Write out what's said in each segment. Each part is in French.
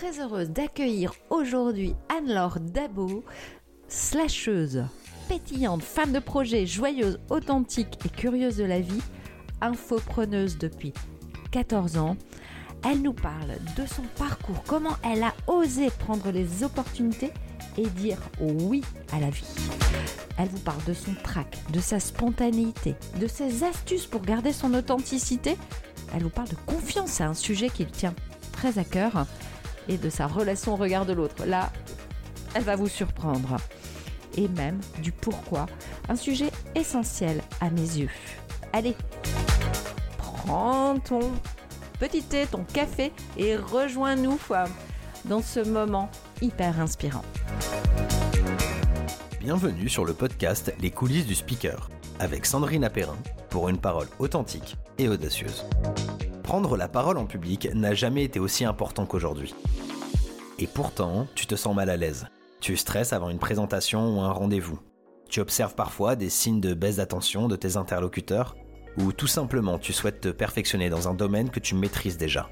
très heureuse d'accueillir aujourd'hui Anne-Laure Dabo, slasheuse, pétillante, femme de projet, joyeuse, authentique et curieuse de la vie, infopreneuse depuis 14 ans. Elle nous parle de son parcours, comment elle a osé prendre les opportunités et dire oui à la vie. Elle vous parle de son trac, de sa spontanéité, de ses astuces pour garder son authenticité. Elle vous parle de confiance, c'est un sujet qui lui tient très à cœur, et de sa relation au regard de l'autre. Là, elle va vous surprendre. Et même du pourquoi, un sujet essentiel à mes yeux. Allez, prends ton petit thé, ton café et rejoins-nous dans ce moment hyper inspirant. Bienvenue sur le podcast Les coulisses du speaker avec Sandrine Apérin pour une parole authentique et audacieuse. Prendre la parole en public n'a jamais été aussi important qu'aujourd'hui. Et pourtant, tu te sens mal à l'aise. Tu stresses avant une présentation ou un rendez-vous. Tu observes parfois des signes de baisse d'attention de tes interlocuteurs ou tout simplement tu souhaites te perfectionner dans un domaine que tu maîtrises déjà.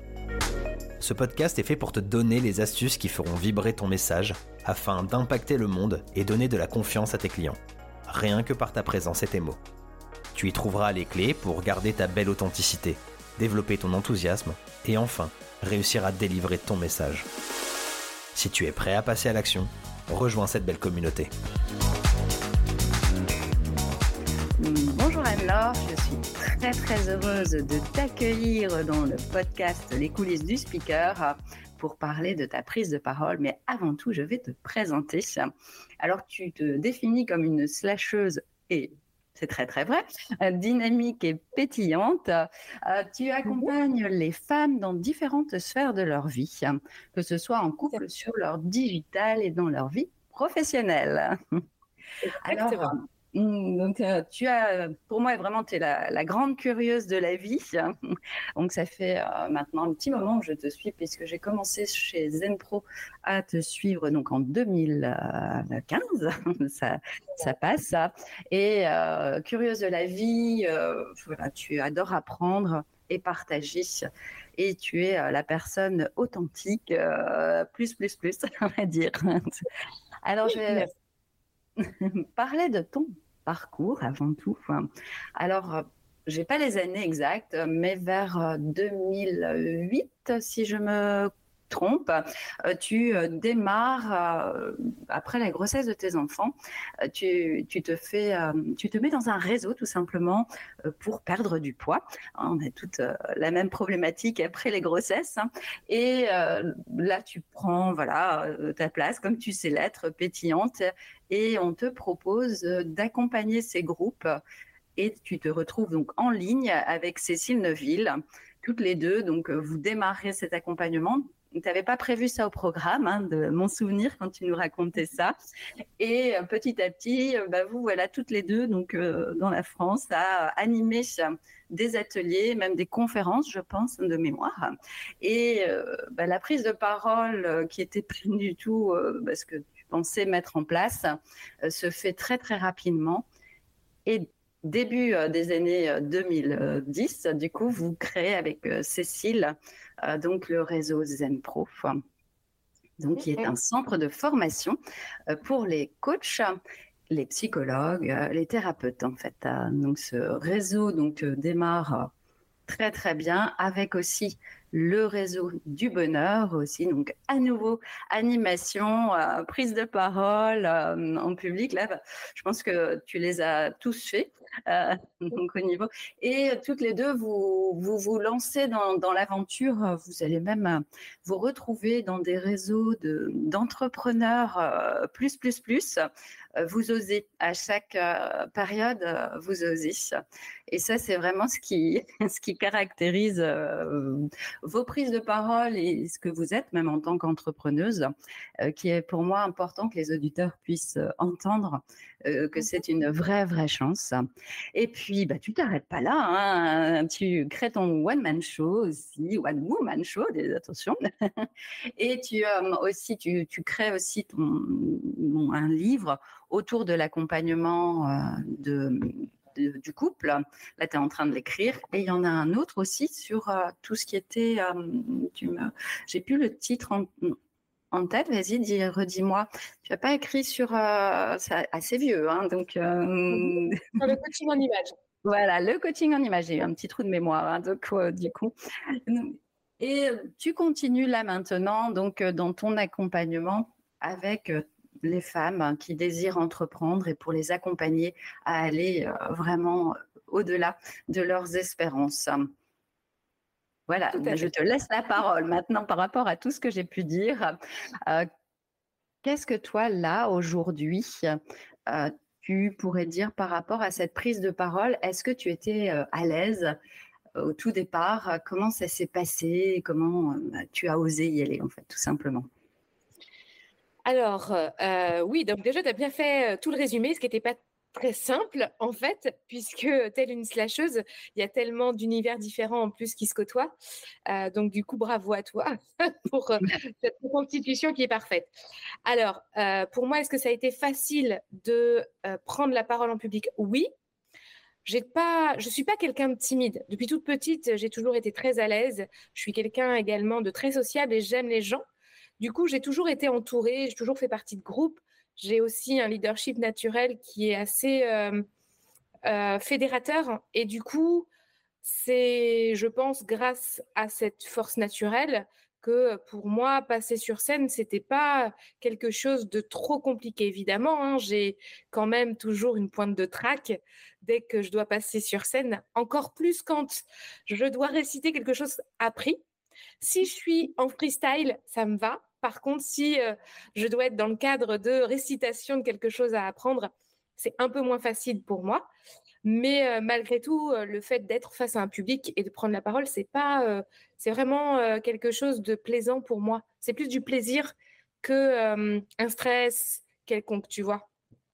Ce podcast est fait pour te donner les astuces qui feront vibrer ton message afin d'impacter le monde et donner de la confiance à tes clients. Rien que par ta présence et tes mots. Tu y trouveras les clés pour garder ta belle authenticité, développer ton enthousiasme et enfin réussir à délivrer ton message. Si tu es prêt à passer à l'action, rejoins cette belle communauté. Bonjour Anne-Laure, je suis très très heureuse de t'accueillir dans le podcast Les coulisses du speaker pour parler de ta prise de parole. Mais avant tout, je vais te présenter. Alors, tu te définis comme une slasheuse et c'est très très vrai, dynamique et pétillante. Euh, tu accompagnes les femmes dans différentes sphères de leur vie, que ce soit en couple, sur leur digital et dans leur vie professionnelle. Alors, Mm, donc, euh, tu as, pour moi, vraiment, tu es la, grande curieuse de la vie. Donc, ça fait euh, maintenant un petit moment que je te suis, puisque j'ai commencé chez Zenpro à te suivre donc en 2015. ça, ça passe, ça. Et euh, curieuse de la vie, voilà, tu adores apprendre et partager. Et tu es la personne authentique, plus, plus, plus, on va dire. Alors, je vais parler de ton parcours avant tout. Alors, euh, j'ai pas les années exactes, mais vers 2008, euh, si je me trompe, euh, tu euh, démarres euh, après la grossesse de tes enfants, tu, te fais, tu te mets dans un réseau tout simplement pour perdre du poids. On a toute la même problématique après les grossesses, hein. et là tu prends voilà ta place comme tu sais l'être, pétillante, et on te propose d'accompagner ces groupes et tu te retrouves donc en ligne avec Cécile Neuville. Toutes les deux, donc vous démarrez cet accompagnement tu n'avais pas prévu ça au programme, hein, de mon souvenir quand tu nous racontais ça. Et euh, petit à petit, euh, bah, vous voilà toutes les deux donc euh, dans la France à animer des ateliers, même des conférences, je pense, de mémoire. Et bah, la prise de parole qui était plus du tout parce que tu pensais mettre en place se fait très très rapidement. Et début des années 2010, du coup, vous créez avec Cécile euh, donc le réseau ZenPro, donc qui est un centre de formation euh, pour les coachs les psychologues, euh, les thérapeutes en fait. Donc ce réseau donc démarre très très bien avec aussi le réseau du bonheur aussi. Donc, à nouveau, animation, euh, prise de parole euh, en public. Là, bah, je pense que tu les as tous faits. Euh, donc, au niveau. Et toutes les deux, vous vous, vous lancez dans, dans l'aventure. Vous allez même vous retrouver dans des réseaux de, d'entrepreneurs plus, plus, plus. Vous osez. À chaque période, vous osez. Et ça, c'est vraiment ce qui, ce qui caractérise vos prises de parole et ce que vous êtes, même en tant qu'entrepreneuse, euh, qui est pour moi important que les auditeurs puissent euh, entendre euh, que c'est une vraie, vraie chance. Et puis, bah, tu t'arrêtes pas là. Hein. Tu crées ton one-man show aussi, one-woman show, attention. et tu aussi, tu, crées aussi un livre autour de l'accompagnement de du couple. Là, tu es en train de l'écrire. Et il y en a un autre aussi sur tout ce qui était. J'ai plus le titre en, en tête, vas-y, dis, redis-moi. Tu n'as pas écrit sur. c'est assez vieux, hein, donc. le coaching en image. Voilà, le coaching en image. J'ai eu un petit trou de mémoire, hein, donc, du coup. Et tu continues là maintenant, donc, dans ton accompagnement avec les femmes qui désirent entreprendre et pour les accompagner à aller vraiment au-delà de leurs espérances. Voilà, je te laisse la parole maintenant par rapport à tout ce que j'ai pu dire. Euh, qu'est-ce que toi, là, aujourd'hui, euh, tu pourrais dire par rapport à cette prise de parole? Est-ce que tu étais euh, à l'aise au tout départ? Comment ça s'est passé? Comment tu as osé y aller, en fait, tout simplement? Alors, oui, donc déjà, tu as bien fait tout le résumé, ce qui n'était pas très simple en fait, puisque telle une slasheuse, il y a tellement d'univers différents en plus qui se côtoient. Euh, donc du coup, bravo à toi pour euh, cette constitution qui est parfaite. Alors, euh, pour moi, est-ce que ça a été facile de prendre la parole en public? Oui. J'ai pas, je suis pas quelqu'un de timide. Depuis toute petite, j'ai toujours été très à l'aise. Je suis quelqu'un également de très sociable et j'aime les gens. Du coup, j'ai toujours été entourée, j'ai toujours fait partie de groupes. J'ai aussi un leadership naturel qui est assez euh, euh, fédérateur. Et du coup, c'est, je pense, grâce à cette force naturelle que pour moi, passer sur scène, c'était pas quelque chose de trop compliqué. Évidemment, hein. j'ai quand même toujours une pointe de trac dès que je dois passer sur scène, encore plus quand je dois réciter quelque chose appris. Si je suis en freestyle, ça me va. Par contre, si euh, je dois être dans le cadre de récitation de quelque chose à apprendre, c'est un peu moins facile pour moi. Mais euh, malgré tout, euh, le fait d'être face à un public et de prendre la parole, c'est pas, vraiment quelque chose de plaisant pour moi. C'est plus du plaisir que un stress quelconque, tu vois.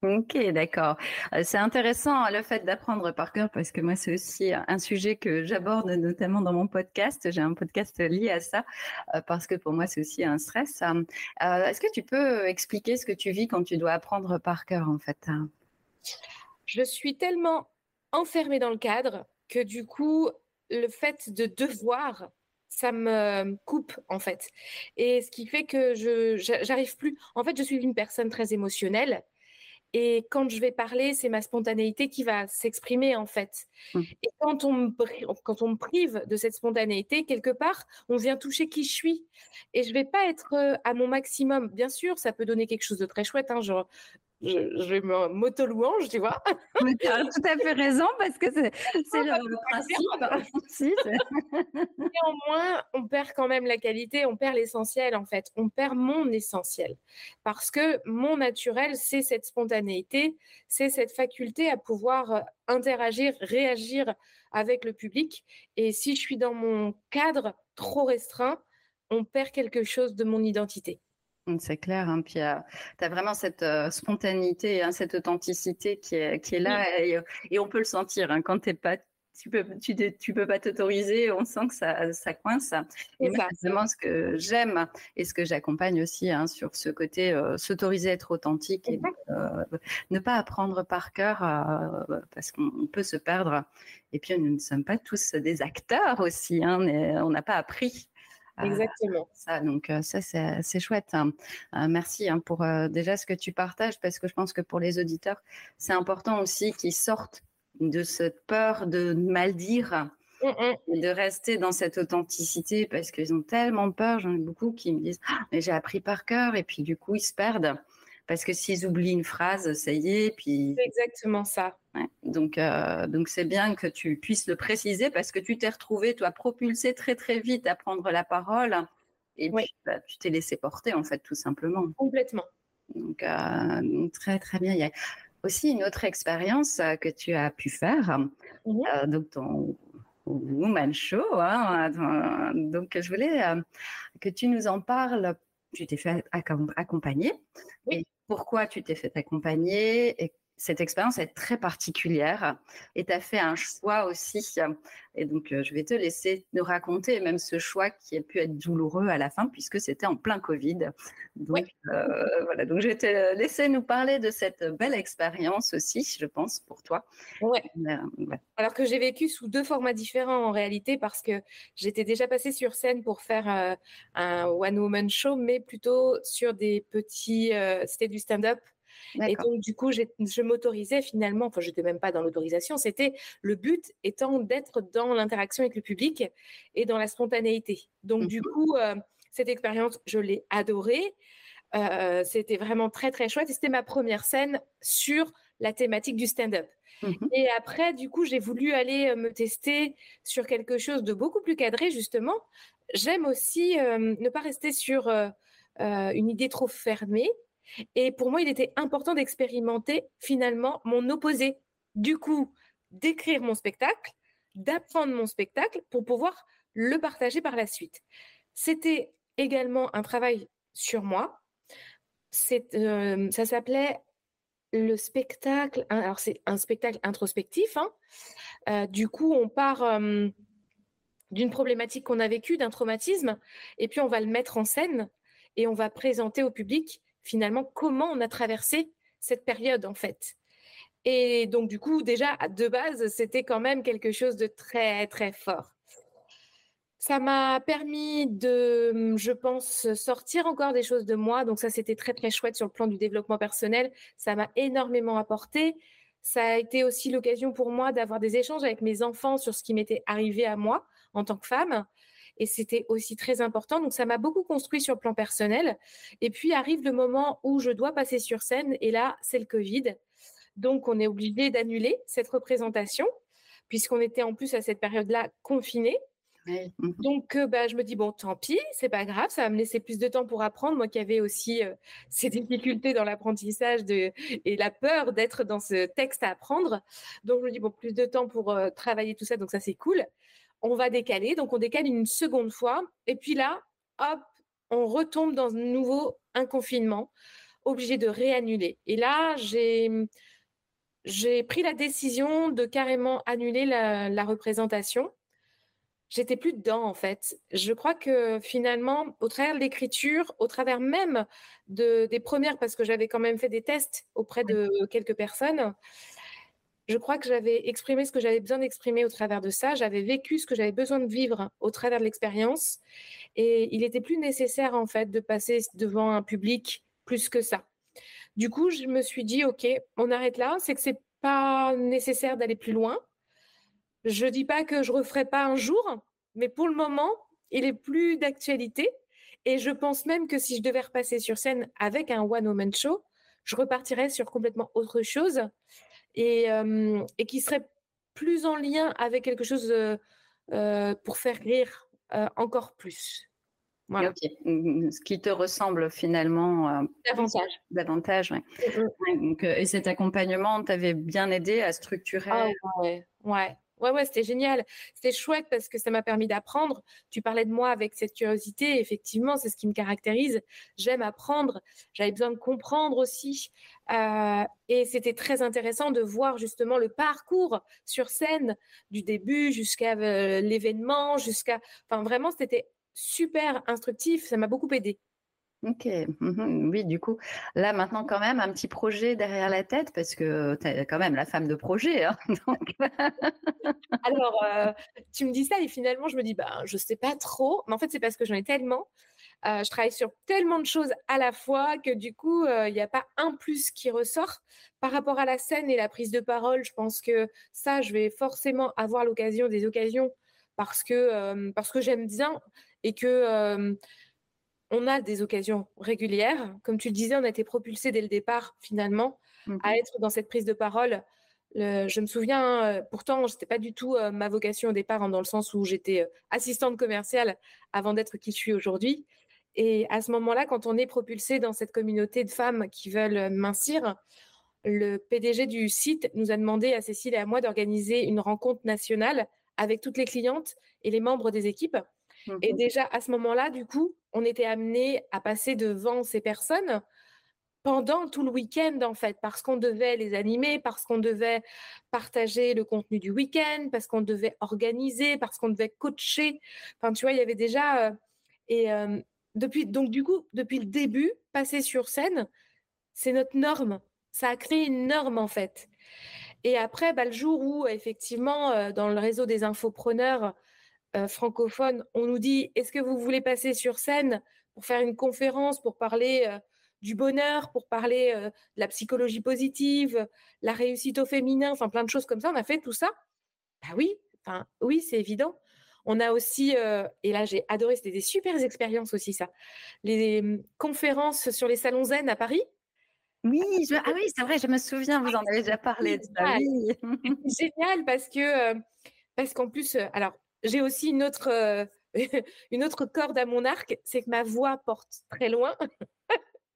Ok, d'accord. Euh, c'est intéressant le fait d'apprendre par cœur parce que moi, c'est aussi un sujet que j'aborde notamment dans mon podcast. J'ai un podcast lié à ça euh, parce que pour moi, c'est aussi un stress. Euh, est-ce que tu peux expliquer ce que tu vis quand tu dois apprendre par cœur, en fait Je suis tellement enfermée dans le cadre que du coup, le fait de devoir ça me coupe en fait. Et ce qui fait que je j'arrive plus. En fait, je suis une personne très émotionnelle et quand je vais parler, c'est ma spontanéité qui va s'exprimer en fait. Mmh. Et quand on, me, quand on me prive de cette spontanéité, quelque part, on vient toucher qui je suis. Et je vais pas être euh, à mon maximum. Bien sûr, ça peut donner quelque chose de très chouette. Hein, genre, je, vais m'auto-louange, tu vois. tu as tout à fait raison parce que c'est le, principe. Néanmoins, on perd quand même la qualité, on perd l'essentiel en fait. On perd mon essentiel. Parce que mon naturel, c'est cette spontanéité, c'est cette faculté à pouvoir euh, interagir, réagir avec le public. Et si je suis dans mon cadre trop restreint, on perd quelque chose de mon identité. C'est clair. Hein, puis tu as vraiment cette spontanéité, hein, cette authenticité qui est, qui est là et, on peut le sentir hein, quand t'es pas. Tu peux, tu, tu peux pas t'autoriser, on sent que ça, ça coince. Et c'est vraiment ce que j'aime et ce que j'accompagne aussi sur ce côté s'autoriser à être authentique et ne pas apprendre par cœur parce qu'on peut se perdre. Et puis nous ne sommes pas tous des acteurs aussi, on n'a pas appris Exactement. Ça, donc ça, c'est chouette. Hein. merci hein, pour déjà ce que tu partages, parce que je pense que pour les auditeurs, c'est important aussi qu'ils sortent de cette peur de mal dire. Et de rester dans cette authenticité parce qu'ils ont tellement peur. J'en ai beaucoup qui me disent «Ah, mais j'ai appris par cœur et puis du coup ils se perdent parce que s'ils oublient une phrase, ça y est. Puis c'est exactement ça. Donc, euh, donc c'est bien que tu puisses le préciser parce que tu t'es retrouvé, toi, propulsé très très vite à prendre la parole et puis bah, tu t'es laissé porter en fait, tout simplement. Complètement. Donc, euh, très très bien. Il y a aussi une autre expérience euh, que tu as pu faire, mmh donc ton Woman Show. Hein, donc, je voulais que tu nous en parles. Tu t'es fait accompagner. Et pourquoi tu t'es fait accompagner et cette expérience est très particulière et tu as fait un choix aussi. Et donc, euh, je vais te laisser nous raconter même ce choix qui a pu être douloureux à la fin puisque c'était en plein Covid. Donc, euh, voilà, donc je vais te laisser nous parler de cette belle expérience aussi, je pense, pour toi. Ouais. Euh, Alors que j'ai vécu sous deux formats différents en réalité parce que j'étais déjà passée sur scène pour faire un one-woman show, mais plutôt sur des petits, c'était du stand-up et donc, du coup, je m'autorisais finalement, enfin, je n'étais même pas dans l'autorisation, c'était le but étant d'être dans l'interaction avec le public et dans la spontanéité. Donc, du mmh coup, euh, cette expérience, je l'ai adorée. Euh, c'était vraiment très, très chouette. Et c'était ma première scène sur la thématique du stand-up. Mmh et après, du coup, j'ai voulu aller euh, me tester sur quelque chose de beaucoup plus cadré, justement. J'aime aussi ne pas rester sur une idée trop fermée et pour moi, il était important d'expérimenter finalement mon opposé. Du coup, d'écrire mon spectacle, d'apprendre mon spectacle pour pouvoir le partager par la suite. C'était également un travail sur moi. Euh, ça s'appelait le spectacle. Alors, c'est un spectacle introspectif. Hein. Euh, du coup, on part euh, d'une problématique qu'on a vécue, d'un traumatisme, et puis on va le mettre en scène et on va présenter au public finalement comment on a traversé cette période en fait. Et donc du coup, déjà de base, c'était quand même quelque chose de très très fort. Ça m'a permis de, je pense, sortir encore des choses de moi. Donc ça, c'était très très chouette sur le plan du développement personnel. Ça m'a énormément apporté. Ça a été aussi l'occasion pour moi d'avoir des échanges avec mes enfants sur ce qui m'était arrivé à moi en tant que femme et c'était aussi très important. Donc ça m'a beaucoup construit sur le plan personnel. Et puis arrive le moment où je dois passer sur scène et là, c'est le Covid. Donc on est obligé d'annuler cette représentation puisqu'on était en plus à cette période-là confinés. Mmh Donc, euh, bah, je me dis, bon, tant pis, c'est pas grave, ça va me laisser plus de temps pour apprendre. Moi qui avais aussi euh, ces difficultés dans l'apprentissage et la peur d'être dans ce texte à apprendre. Donc, je me dis, bon, plus de temps pour euh, travailler tout ça, donc ça, c'est cool on va décaler. Donc, on décale une seconde fois. Et puis là, hop, on retombe dans un nouveau un confinement, obligé de réannuler. Et là, j'ai, j'ai pris la décision de carrément annuler la, représentation. J'étais plus dedans, en fait. Je crois que finalement, au travers de l'écriture, au travers même de, des premières, parce que j'avais quand même fait des tests auprès de quelques personnes, je crois que j'avais exprimé ce que j'avais besoin d'exprimer au travers de ça. J'avais vécu ce que j'avais besoin de vivre au travers de l'expérience. Et il était plus nécessaire, en fait, de passer devant un public plus que ça. Du coup, je me suis dit, OK, on arrête là. C'est que c'est pas nécessaire d'aller plus loin. Je dis pas que je referai pas un jour, mais pour le moment, il est plus d'actualité. Et je pense même que si je devais repasser sur scène avec un one-woman show, je repartirais sur complètement autre chose et, et qui serait plus en lien avec quelque chose pour faire rire encore plus. Voilà. Mmh, ce qui te ressemble finalement davantage. Davantage, mmh donc, et cet accompagnement t'avait bien aidé à structurer? Ah, ouais, ouais. Ouais, ouais, c'était génial. C'était chouette parce que ça m'a permis d'apprendre. Tu parlais de moi avec cette curiosité. Effectivement, c'est ce qui me caractérise. J'aime apprendre. J'avais besoin de comprendre aussi. Euh, et c'était très intéressant de voir justement le parcours sur scène du début jusqu'à euh, l'événement, jusqu'à. Enfin, vraiment, c'était super instructif. Ça m'a beaucoup aidé. Ok, mmh oui, du coup, là maintenant quand même un petit projet derrière la tête parce que tu es quand même la femme de projet. Hein, Alors, euh, tu me dis ça et finalement je me dis, bah, je sais pas trop, mais en fait c'est parce que j'en ai tellement, euh, je travaille sur tellement de choses à la fois que du coup, euh, il n'y a pas un plus qui ressort. Par rapport à la scène et la prise de parole, je pense que ça, je vais forcément avoir l'occasion, des occasions parce que, parce que j'aime bien et que on a des occasions régulières. Comme tu le disais, on a été propulsé dès le départ, finalement, à être dans cette prise de parole. je me souviens, euh, pourtant, ce n'était pas du tout euh, ma vocation au départ, hein, dans le sens où j'étais euh, assistante commerciale avant d'être qui je suis aujourd'hui. Et à ce moment-là, quand on est propulsé dans cette communauté de femmes qui veulent mincir, le PDG du site nous a demandé à Cécile et à moi d'organiser une rencontre nationale avec toutes les clientes et les membres des équipes et mmh déjà, à ce moment-là, du coup, on était amené à passer devant ces personnes pendant tout le week-end, en fait, parce qu'on devait les animer, parce qu'on devait partager le contenu du week-end, parce qu'on devait organiser, parce qu'on devait coacher. Enfin, tu vois, il y avait déjà. Euh, et euh, depuis, donc, du coup, depuis le début, passer sur scène, c'est notre norme. Ça a créé une norme, en fait. Et après, bah, le jour où, effectivement, euh, dans le réseau des infopreneurs francophones, on nous dit est-ce que vous voulez passer sur scène pour faire une conférence, pour parler du bonheur, pour parler de la psychologie positive, la réussite au féminin, enfin plein de choses comme ça. On a fait tout ça? Bah oui, enfin oui, c'est évident. On a aussi, et là j'ai adoré, c'était des super expériences aussi ça, les conférences sur les salons zen à Paris. Oui, ah oui, c'est vrai, je me souviens, vous en avez déjà parlé. Génial parce que parce qu'en plus, alors j'ai aussi une autre une autre corde à mon arc, c'est que ma voix porte très loin.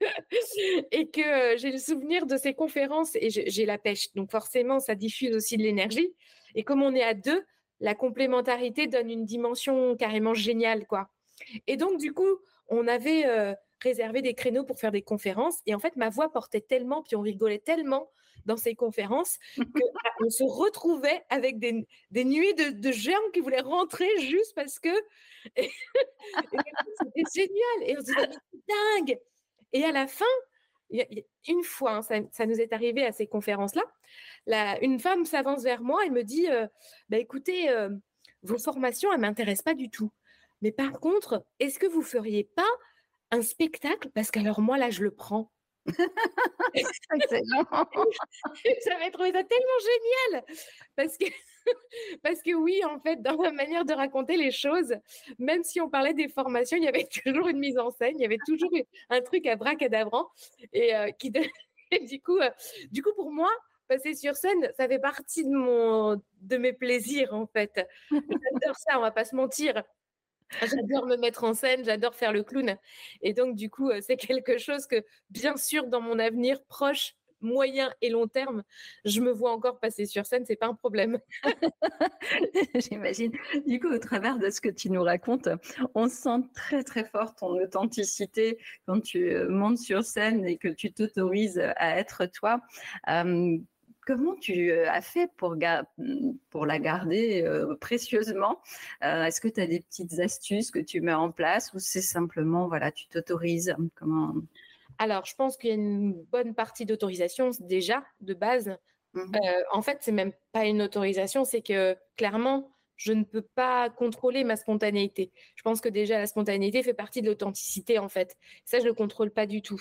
et que j'ai le souvenir de ces conférences et j'ai la pêche. Donc forcément, ça diffuse aussi de l'énergie. Et comme on est à deux, la complémentarité donne une dimension carrément géniale, quoi. Et donc du coup, on avait réservé des créneaux pour faire des conférences. Et en fait, ma voix portait tellement, puis on rigolait tellement dans ces conférences qu'on se retrouvait avec des, des nuits de, de, géants qui voulaient rentrer juste parce que c'était génial. Et on se disait, dingue et à la fin, une fois, hein, ça, nous est arrivé à ces conférences-là, une femme s'avance vers moi et me dit euh, bah, écoutez, euh, vos formations, elles ne m'intéressent pas du tout. Mais par contre, est-ce que vous feriez pas un spectacle? Parce qu'alors, moi, là, je le prends. J'avais trouvé ça tellement génial parce que Parce que oui, en fait, dans la manière de raconter les choses, même si on parlait des formations, il y avait toujours une mise en scène, il y avait toujours un truc à bracadabrant. Et, euh, qui du, coup, euh, du coup, pour moi, passer sur scène, ça fait partie de, mon, de mes plaisirs, en fait. J'adore ça, on va pas se mentir. J'adore me mettre en scène, j'adore faire le clown. Et donc, du coup, euh, c'est quelque chose que, bien sûr, dans mon avenir proche, moyen et long terme, je me vois encore passer sur scène, c'est pas un problème. J'imagine. Du coup, au travers de ce que tu nous racontes, on sent très très fort ton authenticité quand tu euh, montes sur scène et que tu t'autorises à être toi. Comment tu euh, as fait pour, pour la garder euh, précieusement? Est-ce que tu as des petites astuces que tu mets en place ou c'est simplement, voilà, tu t'autorises? Comment? Alors, je pense qu'il y a une bonne partie d'autorisation déjà de base. Mmh euh, en fait, c'est même pas une autorisation, c'est que clairement, je ne peux pas contrôler ma spontanéité. Je pense que déjà la spontanéité fait partie de l'authenticité en fait. Ça, je ne le contrôle pas du tout.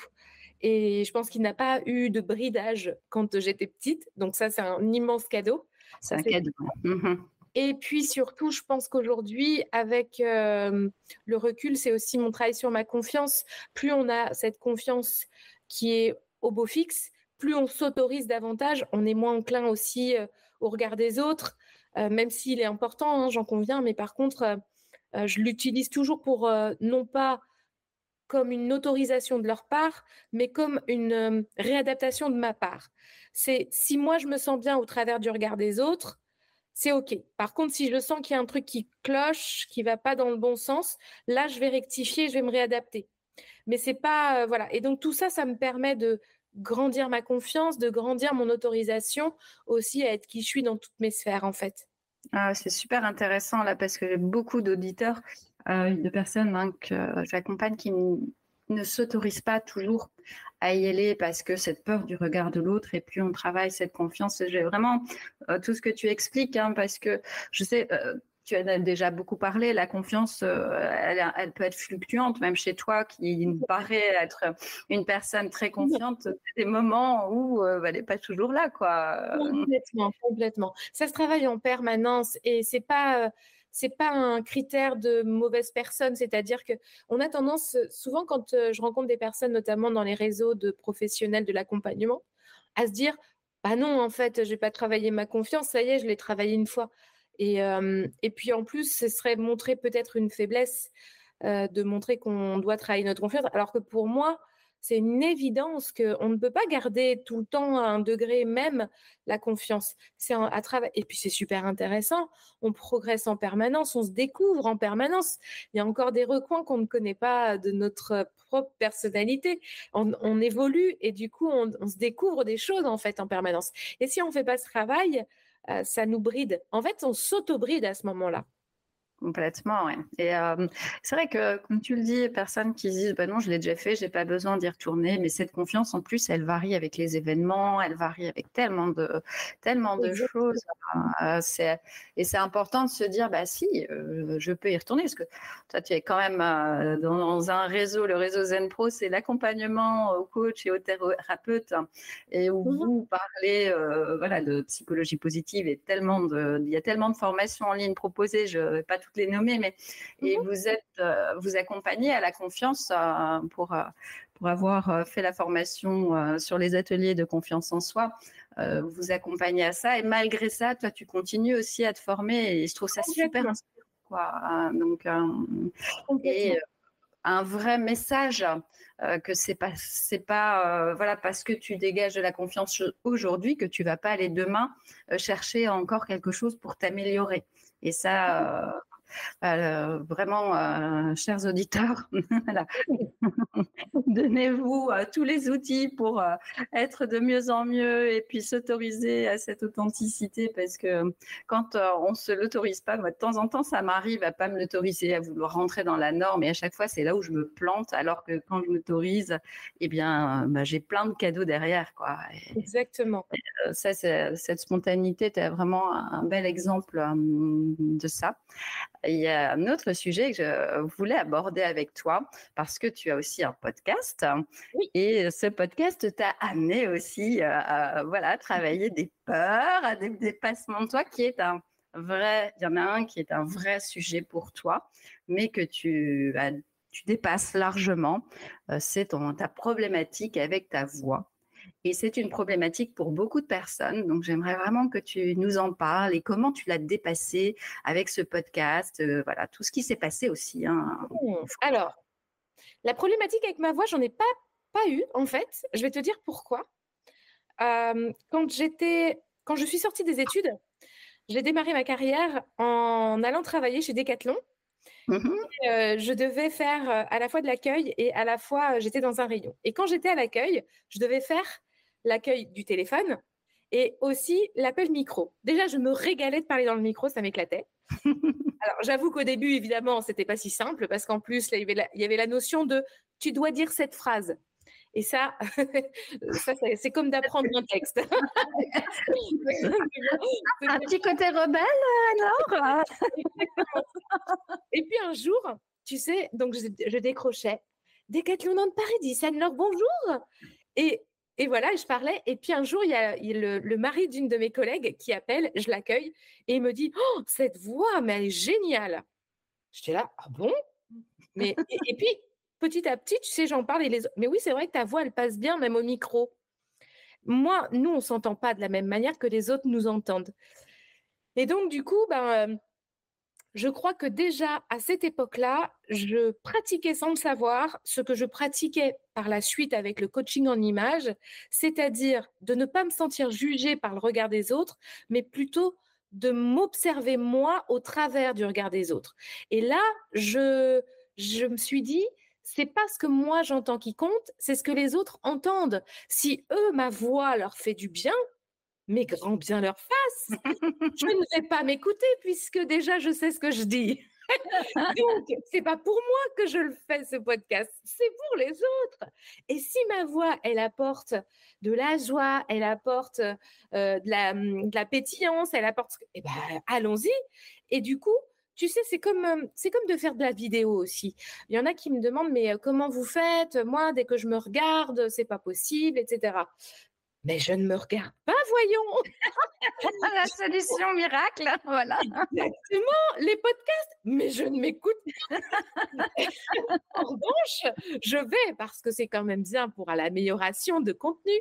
Et je pense qu'il n'a pas eu de bridage quand j'étais petite. Donc ça, c'est un immense cadeau. C'est un cadeau. Mmh et puis surtout, je pense qu'aujourd'hui, avec le recul, c'est aussi mon travail sur ma confiance. Plus on a cette confiance qui est au beau fixe, plus on s'autorise davantage, on est moins enclin aussi au regard des autres, même s'il est important, hein, j'en conviens, mais par contre, je l'utilise toujours pour non pas comme une autorisation de leur part, mais comme une réadaptation de ma part. C'est si moi je me sens bien au travers du regard des autres, c'est OK. Par contre, si je sens qu'il y a un truc qui cloche, qui va pas dans le bon sens, là, je vais rectifier, je vais me réadapter. Mais c'est pas euh, voilà. Et donc tout ça, ça me permet de grandir ma confiance, de grandir mon autorisation aussi à être qui je suis dans toutes mes sphères en fait. Ah, c'est super intéressant là parce que j'ai beaucoup d'auditeurs, euh, de personnes hein, que j'accompagne qui ne s'autorisent pas toujours à y aller parce que cette peur du regard de l'autre et plus on travaille cette confiance. J'ai vraiment euh, tout ce que tu expliques hein, parce que je sais. Euh, tu en as déjà beaucoup parlé, la confiance, euh, elle, peut être fluctuante, même chez toi, qui paraît être une personne très confiante, des moments où elle n'est pas toujours là, quoi. Complètement, complètement. Ça se travaille en permanence et c'est pas c'est pas un critère de mauvaise personne, c'est-à-dire que on a tendance souvent quand euh, je rencontre des personnes, notamment dans les réseaux de professionnels de l'accompagnement, à se dire bah non en fait j'ai pas travaillé ma confiance, ça y est je l'ai travaillé une fois. Et, euh, puis en plus ce serait montrer peut-être une faiblesse euh, de montrer qu'on doit travailler notre confiance, alors que pour moi c'est une évidence qu'on ne peut pas garder tout le temps à un degré même la confiance. C'est à travers et puis c'est super intéressant. On progresse en permanence, on se découvre en permanence. Il y a encore des recoins qu'on ne connaît pas de notre propre personnalité. On, évolue et du coup on, se découvre des choses en fait en permanence. Et si on fait pas ce travail, euh, ça nous bride. En fait, on s'auto-bride à ce moment-là. Complètement. Et c'est vrai que, comme tu le dis, personnes qui disent bah non, je l'ai déjà fait, j'ai pas besoin d'y retourner. Mais cette confiance, en plus, elle varie avec les événements, elle varie avec tellement de, tellement de choses. Euh, et c'est important de se dire bah si, je peux y retourner parce que toi, tu es quand même dans, un réseau, le réseau Zen Pro, c'est l'accompagnement au coach et au thérapeute, hein, et où mmh vous parlez, voilà, de psychologie positive et tellement de, il y a tellement de formations en ligne proposées, je vais pas tout les nommer, mais et mmh vous êtes, euh, vous accompagnez à la confiance euh, pour, euh, pour avoir fait la formation sur les ateliers de confiance en soi. vous accompagnez à ça et malgré ça, toi, tu continues aussi à te former et je trouve ça super inspirant. Quoi. Donc, et un vrai message que c'est pas c'est pas voilà parce que tu dégages de la confiance aujourd'hui que tu vas pas aller demain chercher encore quelque chose pour t'améliorer et ça euh, vraiment, euh, chers auditeurs, donnez-vous euh, tous les outils pour être de mieux en mieux et puis s'autoriser à cette authenticité parce que quand on se l'autorise pas, de temps en temps, ça m'arrive à pas me l'autoriser, à vouloir rentrer dans la norme et à chaque fois, c'est là où je me plante alors que quand je m'autorise, eh bien, bah, j'ai plein de cadeaux derrière. Quoi. Exactement. ça, cette spontanéité, tu as vraiment un bel exemple de ça. Il y a un autre sujet que je voulais aborder avec toi parce que tu as aussi un podcast et ce podcast t'a amené aussi à, voilà, travailler des peurs, à des dépassements de toi qui est un vrai, il y en a un qui est un vrai sujet pour toi, mais que tu, bah, tu dépasses largement, euh, c'est ta problématique avec ta voix. Et c'est une problématique pour beaucoup de personnes. Donc, j'aimerais vraiment que tu nous en parles et comment tu l'as dépassé avec ce podcast. Euh, voilà, tout ce qui s'est passé aussi. Hein. Mmh. Alors, la problématique avec ma voix, j'en ai pas, pas eu, en fait. Je vais te dire pourquoi. quand j'étais, quand je suis sortie des études, j'ai démarré ma carrière en allant travailler chez Decathlon. Mmh euh, je devais faire euh, à la fois de l'accueil et à la fois j'étais dans un rayon. Et quand j'étais à l'accueil, je devais faire l'accueil du téléphone et aussi l'appel micro. Déjà, je me régalais de parler dans le micro, ça m'éclatait. Alors, j'avoue qu'au début, évidemment, c'était pas si simple parce qu'en plus, il, y avait la, notion de tu dois dire cette phrase. Et ça, ça c'est comme d'apprendre un texte. un petit côté rebelle, alors? Et puis un jour, tu sais, donc je, je décrochais. Décathlon de Paris, leur bonjour. Et et voilà, je parlais. Et puis un jour, il y a, le, mari d'une de mes collègues qui appelle, je l'accueille et il me dit Oh, cette voix, mais elle est géniale. J'étais là, ah bon? Mais, et, puis, petit à petit, tu sais, j'en parle Mais oui, c'est vrai que ta voix, elle passe bien, même au micro. Moi, nous, on ne s'entend pas de la même manière que les autres nous entendent. Et donc, du coup, ben, euh, je crois que déjà à cette époque-là, je pratiquais sans le savoir ce que je pratiquais par la suite avec le coaching en images, c'est-à-dire de ne pas me sentir jugée par le regard des autres, mais plutôt de m'observer moi au travers du regard des autres. Et là, je, me suis dit, c'est pas ce que moi j'entends qui compte, c'est ce que les autres entendent. Si eux, ma voix leur fait du bien, mais grand bien leur face. je ne vais pas m'écouter puisque déjà je sais ce que je dis. Donc, c'est pas pour moi que je le fais ce podcast, c'est pour les autres. Et si ma voix, elle apporte de la joie, elle apporte euh, de, la, de, la, pétillance, elle apporte, eh ben, allons-y. Et du coup, tu sais, c'est comme, euh, c'est comme de faire de la vidéo aussi. Il y en a qui me demandent, mais euh, comment vous faites? Moi, dès que je me regarde, c'est pas possible, etc. Mais je ne me regarde pas, voyons. La solution miracle, voilà. Exactement, les podcasts, mais je ne m'écoute pas. en revanche, je vais, parce que c'est quand même bien pour l'amélioration de contenu,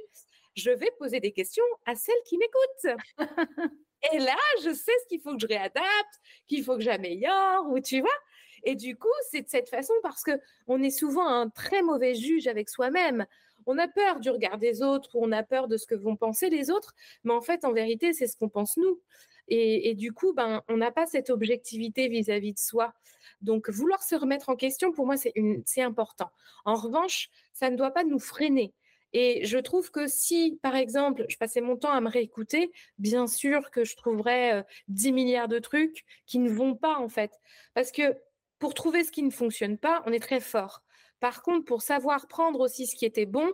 je vais poser des questions à celles qui m'écoutent. Et là, je sais ce qu'il faut que je réadapte, qu'il faut que j'améliore, ou tu vois. Et du coup, c'est de cette façon parce que on est souvent un très mauvais juge avec soi-même. On a peur du regard des autres ou on a peur de ce que vont penser les autres, mais en fait, en vérité, c'est ce qu'on pense nous. Et, du coup, ben, on n'a pas cette objectivité vis-à-vis de soi. Donc, vouloir se remettre en question, pour moi, c'est important. En revanche, ça ne doit pas nous freiner. Et je trouve que si, par exemple, je passais mon temps à me réécouter, bien sûr que je trouverais 10 milliards de trucs qui ne vont pas, en fait. Parce que pour trouver ce qui ne fonctionne pas, on est très fort. Par contre, pour savoir prendre aussi ce qui était bon,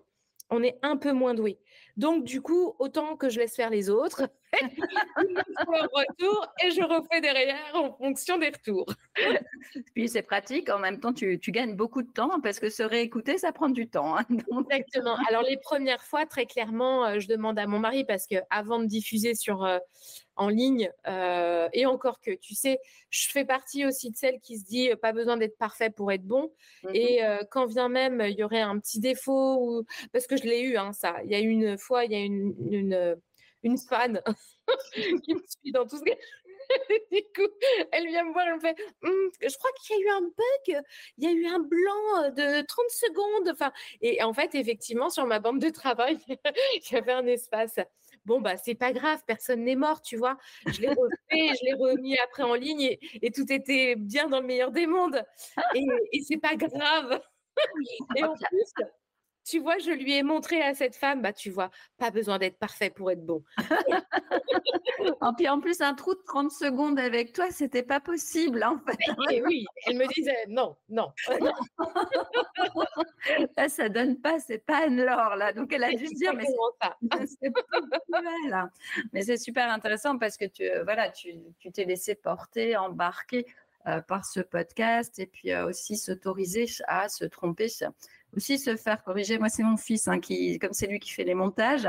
on est un peu moins doué. Donc, du coup, autant que je laisse faire les autres, retour et je refais derrière en fonction des retours. Puis c'est pratique, en même temps tu, gagnes beaucoup de temps parce que se réécouter ça prend du temps. Hein, Exactement. Alors les premières fois, très clairement, euh, je demande à mon mari parce que avant de diffuser sur euh, en ligne euh, et encore que, tu sais, je fais partie aussi de celles qui se dit pas besoin d'être parfait pour être bon. Mmh et quand vient même il y aurait un petit défaut ou parce que je l'ai eu hein, ça. Il y a une fois, il y a une, une une fan qui me suit dans tout ce que. du coup, elle vient me voir, elle me fait «Hum, Je crois qu'il y a eu un bug, il y a eu un blanc de 30 secondes. Enfin, et en fait, effectivement, sur ma bande de travail, il y avait un espace. Bon, bah, c'est pas grave, personne n'est mort, tu vois. Je l'ai refait, je l'ai remis après en ligne et, tout était bien dans le meilleur des mondes. Et, et c'est pas grave. Et en plus, tu vois, je lui ai montré à cette femme, bah tu vois, pas besoin d'être parfait pour être bon. en puis en plus, un trou de 30 secondes avec toi, c'était pas possible en fait. Et oui, elle me disait non, non. là, ça donne pas, c'est pas Anne-Laure là. Donc elle a dû se dire, mais c'est pas Mais c'est super intéressant parce que tu, euh, voilà, tu t'es laissé porter, embarquer. Euh, par ce podcast et puis euh, aussi s'autoriser à se tromper aussi se faire corriger. Moi, c'est mon fils, hein, qui, comme c'est lui qui fait les montages.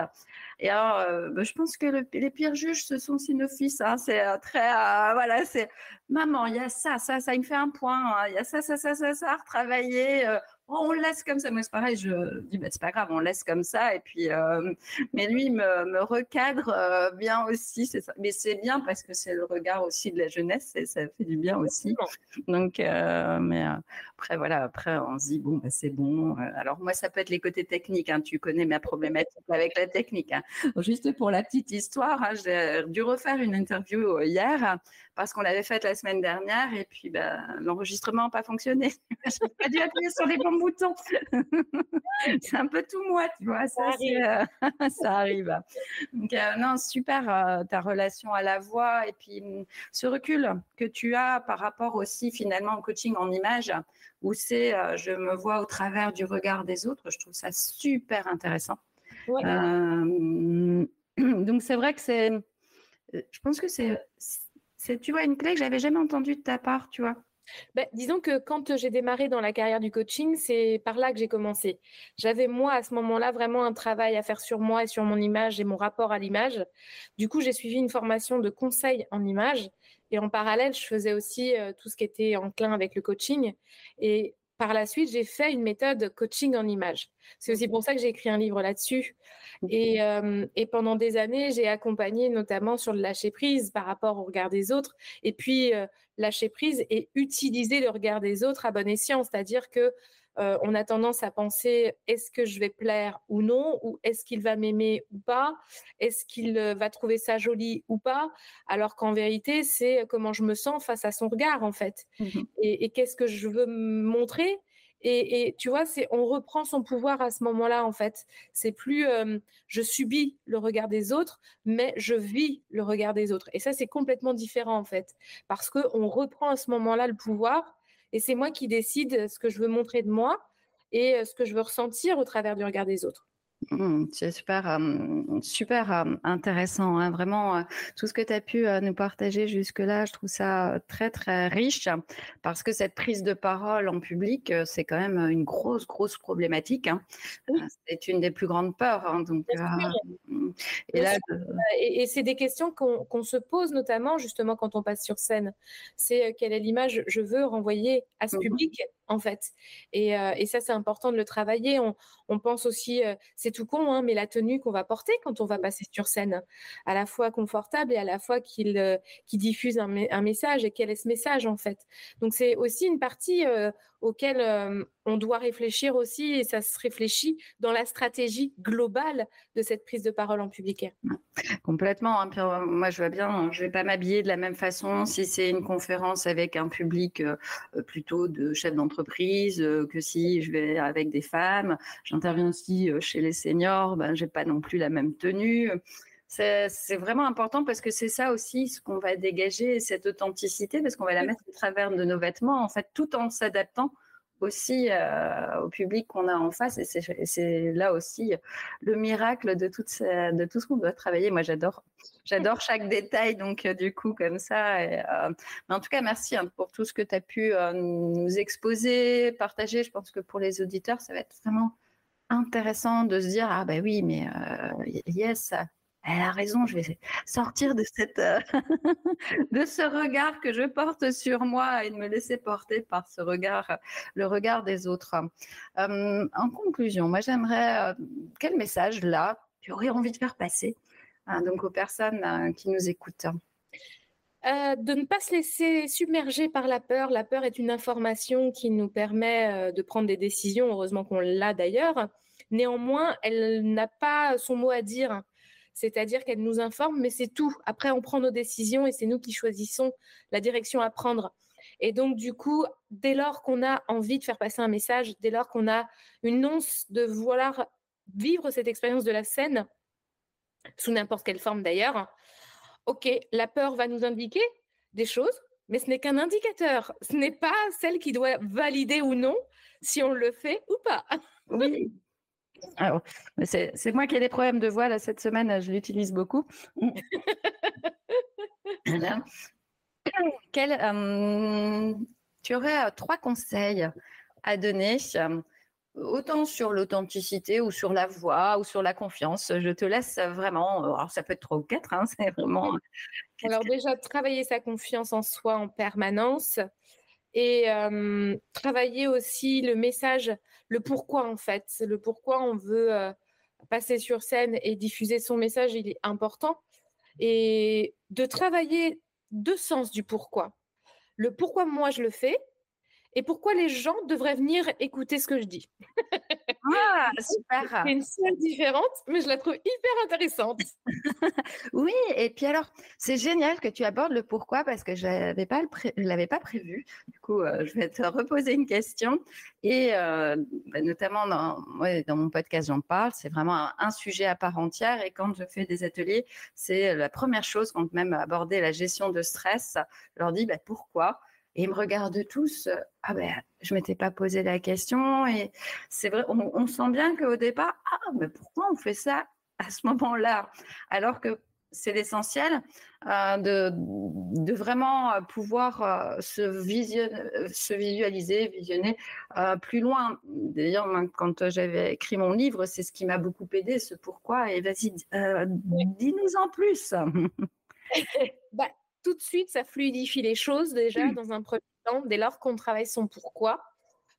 Et alors, euh, bah, je pense que les pires juges, ce sont aussi nos fils. Hein. C'est très, voilà, c'est maman, il y a ça, ça, ça, il me fait un point. Hein. Il y a ça, ça, ça, ça, ça, retravailler. Oh, on laisse comme ça. Moi, c'est pareil, je dis, bah, c'est pas grave, on laisse comme ça. Et puis, euh, mais lui, me, me recadre euh, bien aussi. Ça. Mais c'est bien parce que c'est le regard aussi de la jeunesse et ça fait du bien aussi. Donc, euh, mais après, voilà, après, on se dit, bon, bah, c'est bon. Alors, moi, ça peut être les côtés techniques. Hein. Tu connais ma problématique avec la technique. Hein. Juste pour la petite histoire, hein, j'ai dû refaire une interview hier parce qu'on l'avait faite la semaine dernière et puis bah, l'enregistrement n'a pas fonctionné. Je n'ai pas dû appuyer sur les bons boutons. c'est un peu tout moi, tu vois. Ça, ça arrive. Euh, Donc, euh, non, super euh, ta relation à la voix et puis mm, ce recul que tu as par rapport aussi finalement au coaching en image où c'est je me vois au travers du regard des autres. Je trouve ça super intéressant. donc c'est vrai que c'est, je pense que c'est c'est, tu vois, une clé que j'avais jamais entendue de ta part, tu vois. Ben, disons que quand j'ai démarré dans la carrière du coaching, c'est par là que j'ai commencé. J'avais moi à ce moment-là vraiment un travail à faire sur moi et sur mon image et mon rapport à l'image. Du coup, j'ai suivi une formation de conseil en image et en parallèle, je faisais aussi euh, tout ce qui était enclin avec le coaching. Et par la suite, j'ai fait une méthode coaching en image. C'est aussi pour ça que j'ai écrit un livre là-dessus. Et, euh, et, pendant des années, j'ai accompagné notamment sur le lâcher prise par rapport au regard des autres. Et puis, euh, lâcher prise et utiliser le regard des autres à bon escient. C'est-à-dire que euh, on a tendance à penser est-ce que je vais plaire ou non, ou est-ce qu'il va m'aimer ou pas, est-ce qu'il va trouver ça joli ou pas, alors qu'en vérité, c'est comment je me sens face à son regard en fait. Mmh et qu'est-ce que je veux montrer? Et, tu vois, c'est on reprend son pouvoir à ce moment-là en fait. C'est plus je subis le regard des autres, mais je vis le regard des autres. Et ça, c'est complètement différent en fait, parce que on reprend à ce moment-là le pouvoir, et c'est moi qui décide ce que je veux montrer de moi et ce que je veux ressentir au travers du regard des autres. Mmh, c'est super, super intéressant. Hein. Vraiment, tout ce que tu as pu nous partager jusque-là, je trouve ça très, très riche parce que cette prise de parole en public, c'est quand même une grosse, grosse problématique. Hein. C'est une des plus grandes peurs. Hein, donc, mmh. et, c'est des questions qu'on se pose notamment justement quand on passe sur scène. C'est quelle est l'image je veux renvoyer à ce mmh public? En fait. Et, ça, c'est important de le travailler. On, pense aussi, c'est tout con, hein, mais la tenue qu'on va porter quand on va passer sur scène, à la fois confortable et à la fois qu'il diffuse un, un, message et quel est ce message en fait. Donc c'est aussi une partie auquel on doit réfléchir aussi et ça se réfléchit dans la stratégie globale de cette prise de parole en public. Complètement. Hein. moi, je vois bien, hein, je ne vais pas m'habiller de la même façon si c'est une conférence avec un public plutôt de chefs d'entreprise que si je vais avec des femmes. J'interviens aussi chez les seniors, ben, je n'ai pas non plus la même tenue. C'est vraiment important parce que c'est ça aussi ce qu'on va dégager, cette authenticité, parce qu'on va la mettre au travers de nos vêtements, en fait, tout en s'adaptant aussi euh, au public qu'on a en face. Et c'est là aussi le miracle de, tout ce qu'on doit travailler. Moi, j'adore j'adore chaque détail, donc euh, du coup, comme ça. Euh, mais en tout cas, merci hein, pour tout ce que tu as pu nous exposer, partager. Je pense que pour les auditeurs, ça va être vraiment intéressant de se dire, ah ben oui, mais yes, elle a raison, je vais sortir de, cette, euh, de ce regard que je porte sur moi et de me laisser porter par ce regard, le regard des autres. Euh, en conclusion, moi j'aimerais, euh, quel message là tu aurais envie de faire passer hein, donc aux personnes qui nous écoutent? De ne pas se laisser submerger par la peur. La peur est une information qui nous permet de prendre des décisions, heureusement qu'on l'a d'ailleurs. Néanmoins, elle n'a pas son mot à dire c'est-à-dire qu'elle nous informe, mais c'est tout. Après, on prend nos décisions et c'est nous qui choisissons la direction à prendre. Et donc, du coup, dès lors qu'on a envie de faire passer un message, dès lors qu'on a une once de vouloir vivre cette expérience de la scène, sous n'importe quelle forme d'ailleurs, ok, la peur va nous indiquer des choses, mais ce n'est qu'un indicateur. Ce n'est pas celle qui doit valider ou non si on le fait ou pas. Oui, c'est moi qui ai des problèmes de voix là, cette semaine, je l'utilise beaucoup. Quel, euh, tu aurais euh, trois conseils à donner, euh, autant sur l'authenticité ou sur la voix ou sur la confiance? Je te laisse vraiment. Alors, ça peut être trois ou quatre, hein, c'est vraiment. Alors, déjà, travailler sa confiance en soi en permanence et travailler aussi le message, le pourquoi en fait, le pourquoi on veut passer sur scène et diffuser son message, il est important. Et de travailler deux sens du pourquoi. Le pourquoi moi je le fais et pourquoi les gens devraient venir écouter ce que je dis. Ah, super. C'est une seule différente, mais je la trouve hyper intéressante. oui, et puis alors, c'est génial que tu abordes le pourquoi parce que je ne l'avais pas prévu. Du coup, euh, je vais te reposer une question. Et euh, bah, notamment dans, dans mon podcast, j'en parle. C'est vraiment un, sujet à part entière. Et quand je fais des ateliers, c'est la première chose, quand même aborder la gestion de stress, je leur dis bah, pourquoi? Et ils me regardent tous. Euh, ah ben, je m'étais pas posé la question. Et c'est vrai, on, sent bien qu'au départ, ah, mais pourquoi on fait ça à ce moment-là? Alors que c'est l'essentiel euh, de, de, vraiment euh, pouvoir se, se visualiser, visionner plus loin. D'ailleurs, quand j'avais écrit mon livre, c'est ce qui m'a beaucoup aidé, ce pourquoi. Et vas-y, dis-nous en plus. bah, tout de suite, ça fluidifie les choses déjà mmh. dans un premier temps, dès lors qu'on travaille son pourquoi.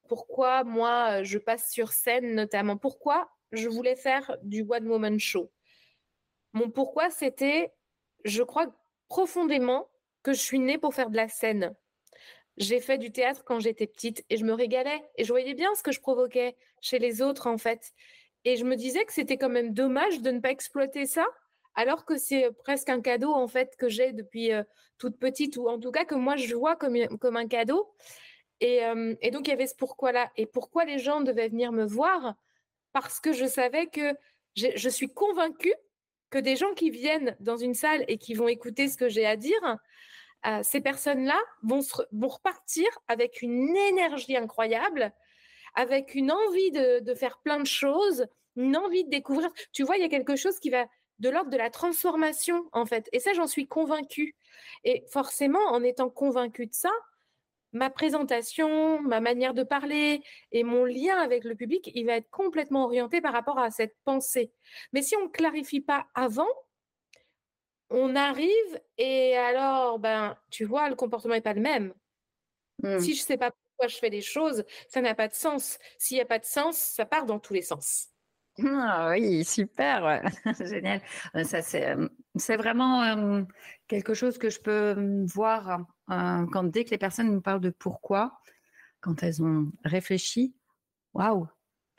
Pourquoi moi, je passe sur scène notamment Pourquoi je voulais faire du One Woman Show Mon pourquoi, c'était, je crois profondément que je suis née pour faire de la scène. J'ai fait du théâtre quand j'étais petite et je me régalais et je voyais bien ce que je provoquais chez les autres en fait. Et je me disais que c'était quand même dommage de ne pas exploiter ça alors que c'est presque un cadeau en fait que j'ai depuis toute petite ou en tout cas que moi je vois comme, comme un cadeau. Et, donc il y avait ce pourquoi-là. Et pourquoi les gens devaient venir me voir? Parce que je savais que je suis convaincue que des gens qui viennent dans une salle et qui vont écouter ce que j'ai à dire, ces personnes-là vont, vont repartir avec une énergie incroyable, avec une envie de, de faire plein de choses, une envie de découvrir. Tu vois, il y a quelque chose qui va de l'ordre de la transformation, en fait. Et ça, j'en suis convaincue. Et forcément, en étant convaincue de ça, ma présentation, ma manière de parler et mon lien avec le public, il va être complètement orienté par rapport à cette pensée. Mais si on ne clarifie pas avant, on arrive et alors, ben, tu vois, le comportement n'est pas le même. Si mmh. je ne sais pas pourquoi je fais les choses, ça n'a pas de sens. S'il n'y a pas de sens, ça part dans tous les sens. Ah oui, super, génial. Ça, c'est, c'est vraiment quelque chose que je peux voir quand dès que les personnes me parlent de pourquoi, quand elles ont réfléchi, waouh,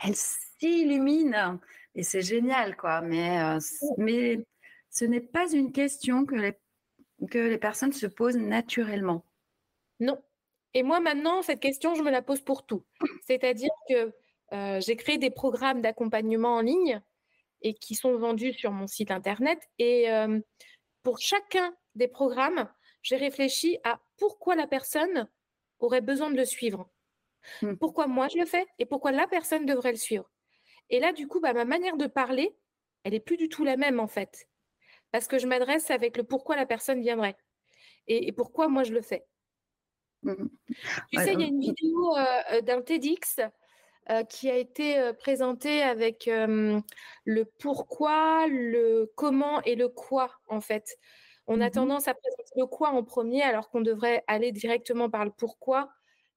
elles s'illuminent et c'est génial, quoi. Mais, mais ce n'est pas une question que les, que les personnes se posent naturellement. Non. Et moi, maintenant, cette question, je me la pose pour tout. C'est-à-dire que euh, j'ai créé des programmes d'accompagnement en ligne et qui sont vendus sur mon site internet. Et euh, pour chacun des programmes, j'ai réfléchi à pourquoi la personne aurait besoin de le suivre. Mmh. Pourquoi moi je le fais et pourquoi la personne devrait le suivre. Et là, du coup, bah, ma manière de parler, elle est plus du tout la même en fait. Parce que je m'adresse avec le pourquoi la personne viendrait et, pourquoi moi je le fais. Mmh. Tu sais, il y a une vidéo euh, d'un TEDx euh, qui a été euh, présenté avec le pourquoi, le comment et le quoi, en fait. On a mmh tendance à présenter le quoi en premier, alors qu'on devrait aller directement par le pourquoi,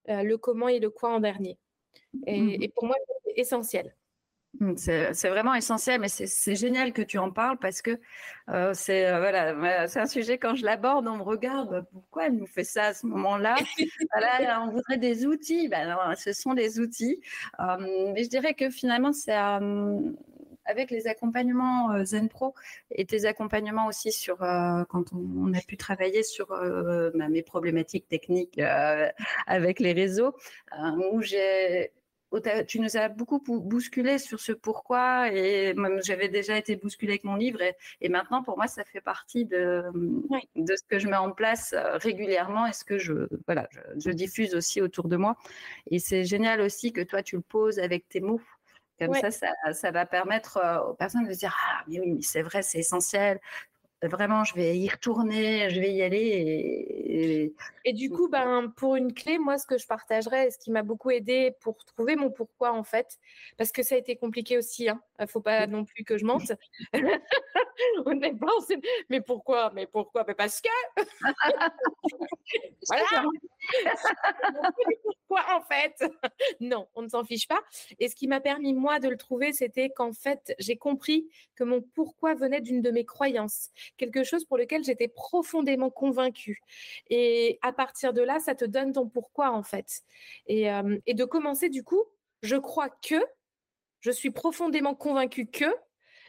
euh, le comment et le quoi en dernier. Et, mmh et pour moi, c'est essentiel. C'est vraiment essentiel, mais c'est génial que tu en parles parce que euh, c'est euh, voilà, c'est un sujet quand je l'aborde, on me regarde, bah, pourquoi elle nous fait ça à ce moment-là? Voilà, On voudrait des outils, ben, ce sont des outils. mais je dirais que finalement, c'est avec les accompagnements Zen Pro et tes accompagnements aussi sur quand on, a pu travailler sur bah, mes problématiques techniques avec les réseaux, où j'ai tu nous as beaucoup bousculé sur ce pourquoi et j'avais déjà été bousculée avec mon livre et, maintenant pour moi ça fait partie de, de ce que je mets en place euh, régulièrement et ce que je voilà je, diffuse aussi autour de moi. Et c'est génial aussi que toi tu le poses avec tes mots. Comme ça, ça, ça, va permettre euh, aux personnes de se dire ah mais oui mais c'est vrai c'est essentiel vraiment, je vais y retourner, je vais y aller. Et, du coup, ben, pour une clé, moi, ce que je partagerais, ce qui m'a beaucoup aidé pour trouver mon pourquoi, en fait, parce que ça a été compliqué aussi, hein, ne faut pas non plus que je mente. Honnêtement, mais pourquoi Mais pourquoi? Mais Parce que. voilà Pourquoi, en fait? Non, on ne s'en fiche pas. Et ce qui m'a permis, moi, de le trouver, c'était qu'en fait, j'ai compris que mon pourquoi venait d'une de mes croyances quelque chose pour lequel j'étais profondément convaincue. Et à partir de là, ça te donne ton pourquoi en fait. Et, euh, de commencer du coup, je crois que, je suis profondément convaincue que,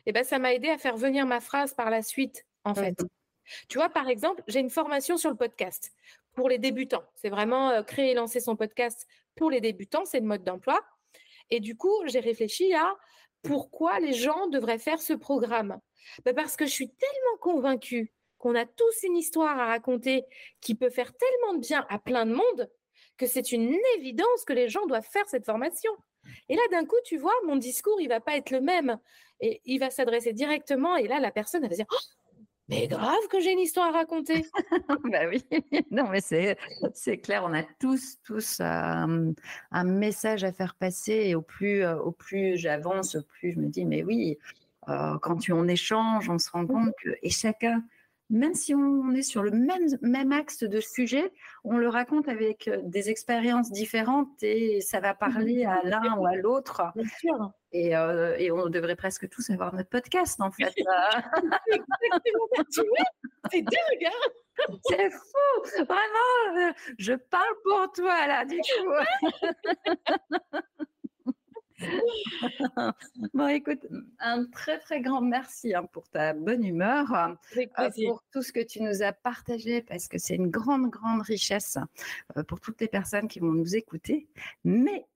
eh ben, ça m'a aidé à faire venir ma phrase par la suite en fait. Tu vois, par exemple, j'ai une formation sur le podcast pour les débutants. C'est vraiment euh, créer et lancer son podcast pour les débutants, c'est le mode d'emploi. Et du coup, j'ai réfléchi à pourquoi les gens devraient faire ce programme. Bah, parce que je suis tellement convaincue qu'on a tous une histoire à raconter qui peut faire tellement de bien à plein de monde que c'est une évidence que les gens doivent faire cette formation. Et là, d'un coup, tu vois, mon discours, il va pas être le même. Et il va s'adresser directement. Et là, la personne, elle va dire oh, Mais grave que j'ai une histoire à raconter. bah oui, non, mais c'est, c'est clair, on a tous, tous un message à faire passer. Et au plus, euh, au plus j'avance, au plus je me dis Mais oui, euh, quand on échange, on se rend compte que, et chacun, même si on est sur le même, même axe de sujet, on le raconte avec euh, des expériences différentes et ça va parler à l'un ou à l'autre. Et, euh, et, on devrait presque tous avoir notre podcast, en fait. C'est dingue, hein C'est fou Vraiment, je parle pour toi, là, du coup. bon, écoute, un très très grand merci hein, pour ta bonne humeur, euh, pour tout ce que tu nous as partagé, parce que c'est une grande, grande richesse euh, pour toutes les personnes qui vont nous écouter. Mais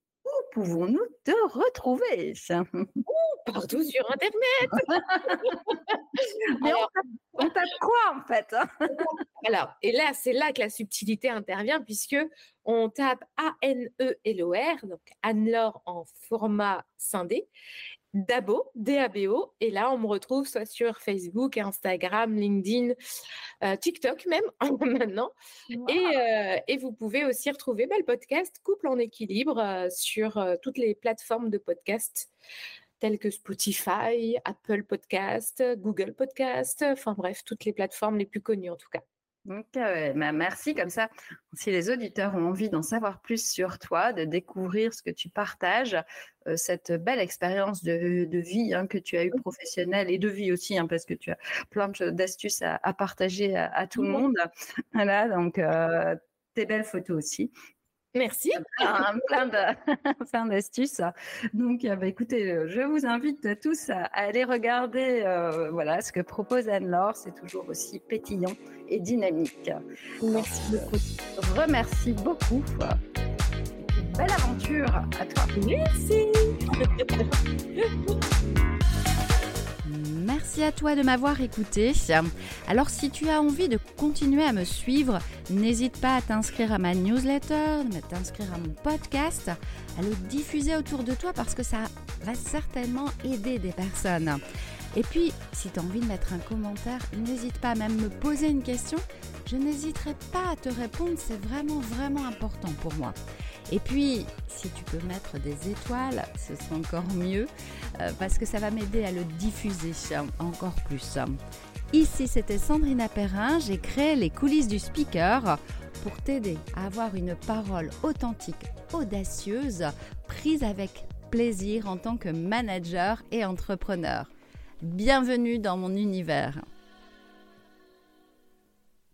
pouvons-nous te retrouver Partout sur Internet. Alors, on, tape, quoi en fait hein? Alors, et là, c'est là que la subtilité intervient, puisque on tape A-N-E-L-O-R, donc Anne-Laure en format scindé, Dabo, D-A-B-O, et là, on me retrouve soit sur Facebook, Instagram, LinkedIn, euh, TikTok même, maintenant. Euh, et, vous pouvez aussi retrouver bah, le podcast Couple en équilibre euh, sur toutes les plateformes de podcast telles que Spotify, Apple Podcast, Google Podcast, enfin bref, toutes les plateformes les plus connues en tout cas. Ok, bah, merci. Comme ça, si les auditeurs ont envie d'en savoir plus sur toi, de découvrir ce que tu partages, euh, cette belle expérience de, vie hein, que tu as eue professionnelle et de vie aussi, hein, parce que tu as plein d'astuces à, partager à, tout le monde. Voilà, donc euh, tes belles photos aussi. Merci. Plein, d'astuces. Donc, euh, bah, écoutez, euh, je vous invite tous à, aller regarder euh, voilà, ce que propose Anne-Laure. C'est toujours aussi pétillant et dynamique. Merci beaucoup. Remercie beaucoup. Belle aventure à toi. Merci. Merci à toi de m'avoir écouté. Alors si tu as envie de continuer à me suivre, n'hésite pas à t'inscrire à ma newsletter, à t'inscrire à mon podcast, à le diffuser autour de toi parce que ça va certainement aider des personnes. Et puis, si tu as envie de mettre un commentaire, n'hésite pas à même me poser une question. Je n'hésiterai pas à te répondre, c'est vraiment, vraiment important pour moi. Et puis, si tu peux mettre des étoiles, ce sera encore mieux euh, parce que ça va m'aider à le diffuser encore plus. Ici, c'était Sandrina Perrin. J'ai créé les coulisses du speaker pour t'aider à avoir une parole authentique, audacieuse, prise avec plaisir en tant que manager et entrepreneur. Bienvenue dans mon univers.